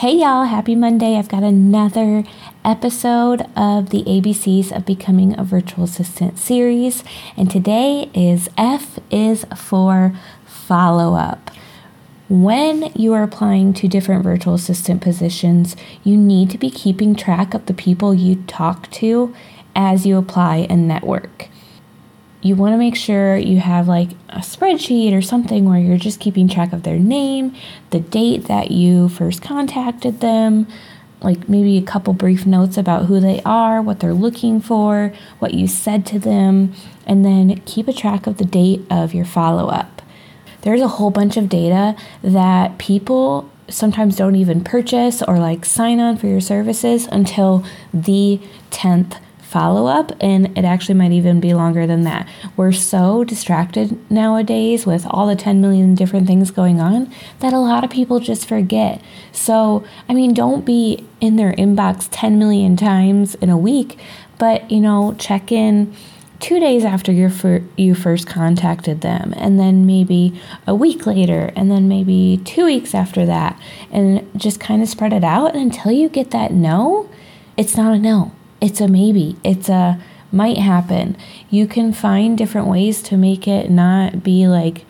Hey y'all, happy Monday. I've got another episode of the ABCs of Becoming a Virtual Assistant series, and today is F is for follow up. When you are applying to different virtual assistant positions, you need to be keeping track of the people you talk to as you apply and network you want to make sure you have like a spreadsheet or something where you're just keeping track of their name, the date that you first contacted them, like maybe a couple brief notes about who they are, what they're looking for, what you said to them, and then keep a track of the date of your follow up. There's a whole bunch of data that people sometimes don't even purchase or like sign on for your services until the 10th follow up, and it actually might even be longer than that. We're so distracted nowadays with all the 10 million different things going on that a lot of people just forget. So, I mean, don't be in their inbox 10 million times in a week, but you know, check in two days after you you first contacted them, and then maybe a week later, and then maybe two weeks after that, and just kind of spread it out And until you get that no. It's not a no it's a maybe. It's a might happen. You can find different ways to make it not be like,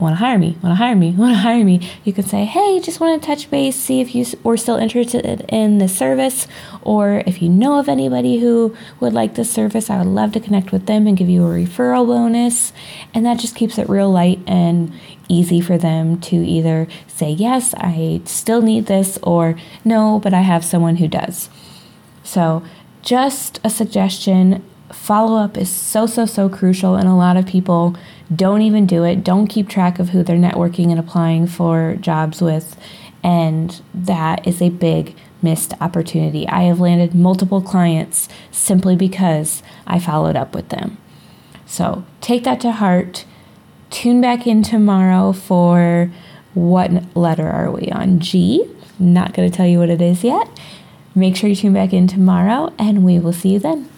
want to hire me, want to hire me, want to hire me. You can say, hey, just want to touch base, see if you were still interested in the service, or if you know of anybody who would like this service, I would love to connect with them and give you a referral bonus. And that just keeps it real light and easy for them to either say, yes, I still need this, or no, but I have someone who does. So just a suggestion follow up is so, so, so crucial, and a lot of people don't even do it, don't keep track of who they're networking and applying for jobs with, and that is a big missed opportunity. I have landed multiple clients simply because I followed up with them. So take that to heart. Tune back in tomorrow for what letter are we on? G. Not going to tell you what it is yet. Make sure you tune back in tomorrow, and we will see you then.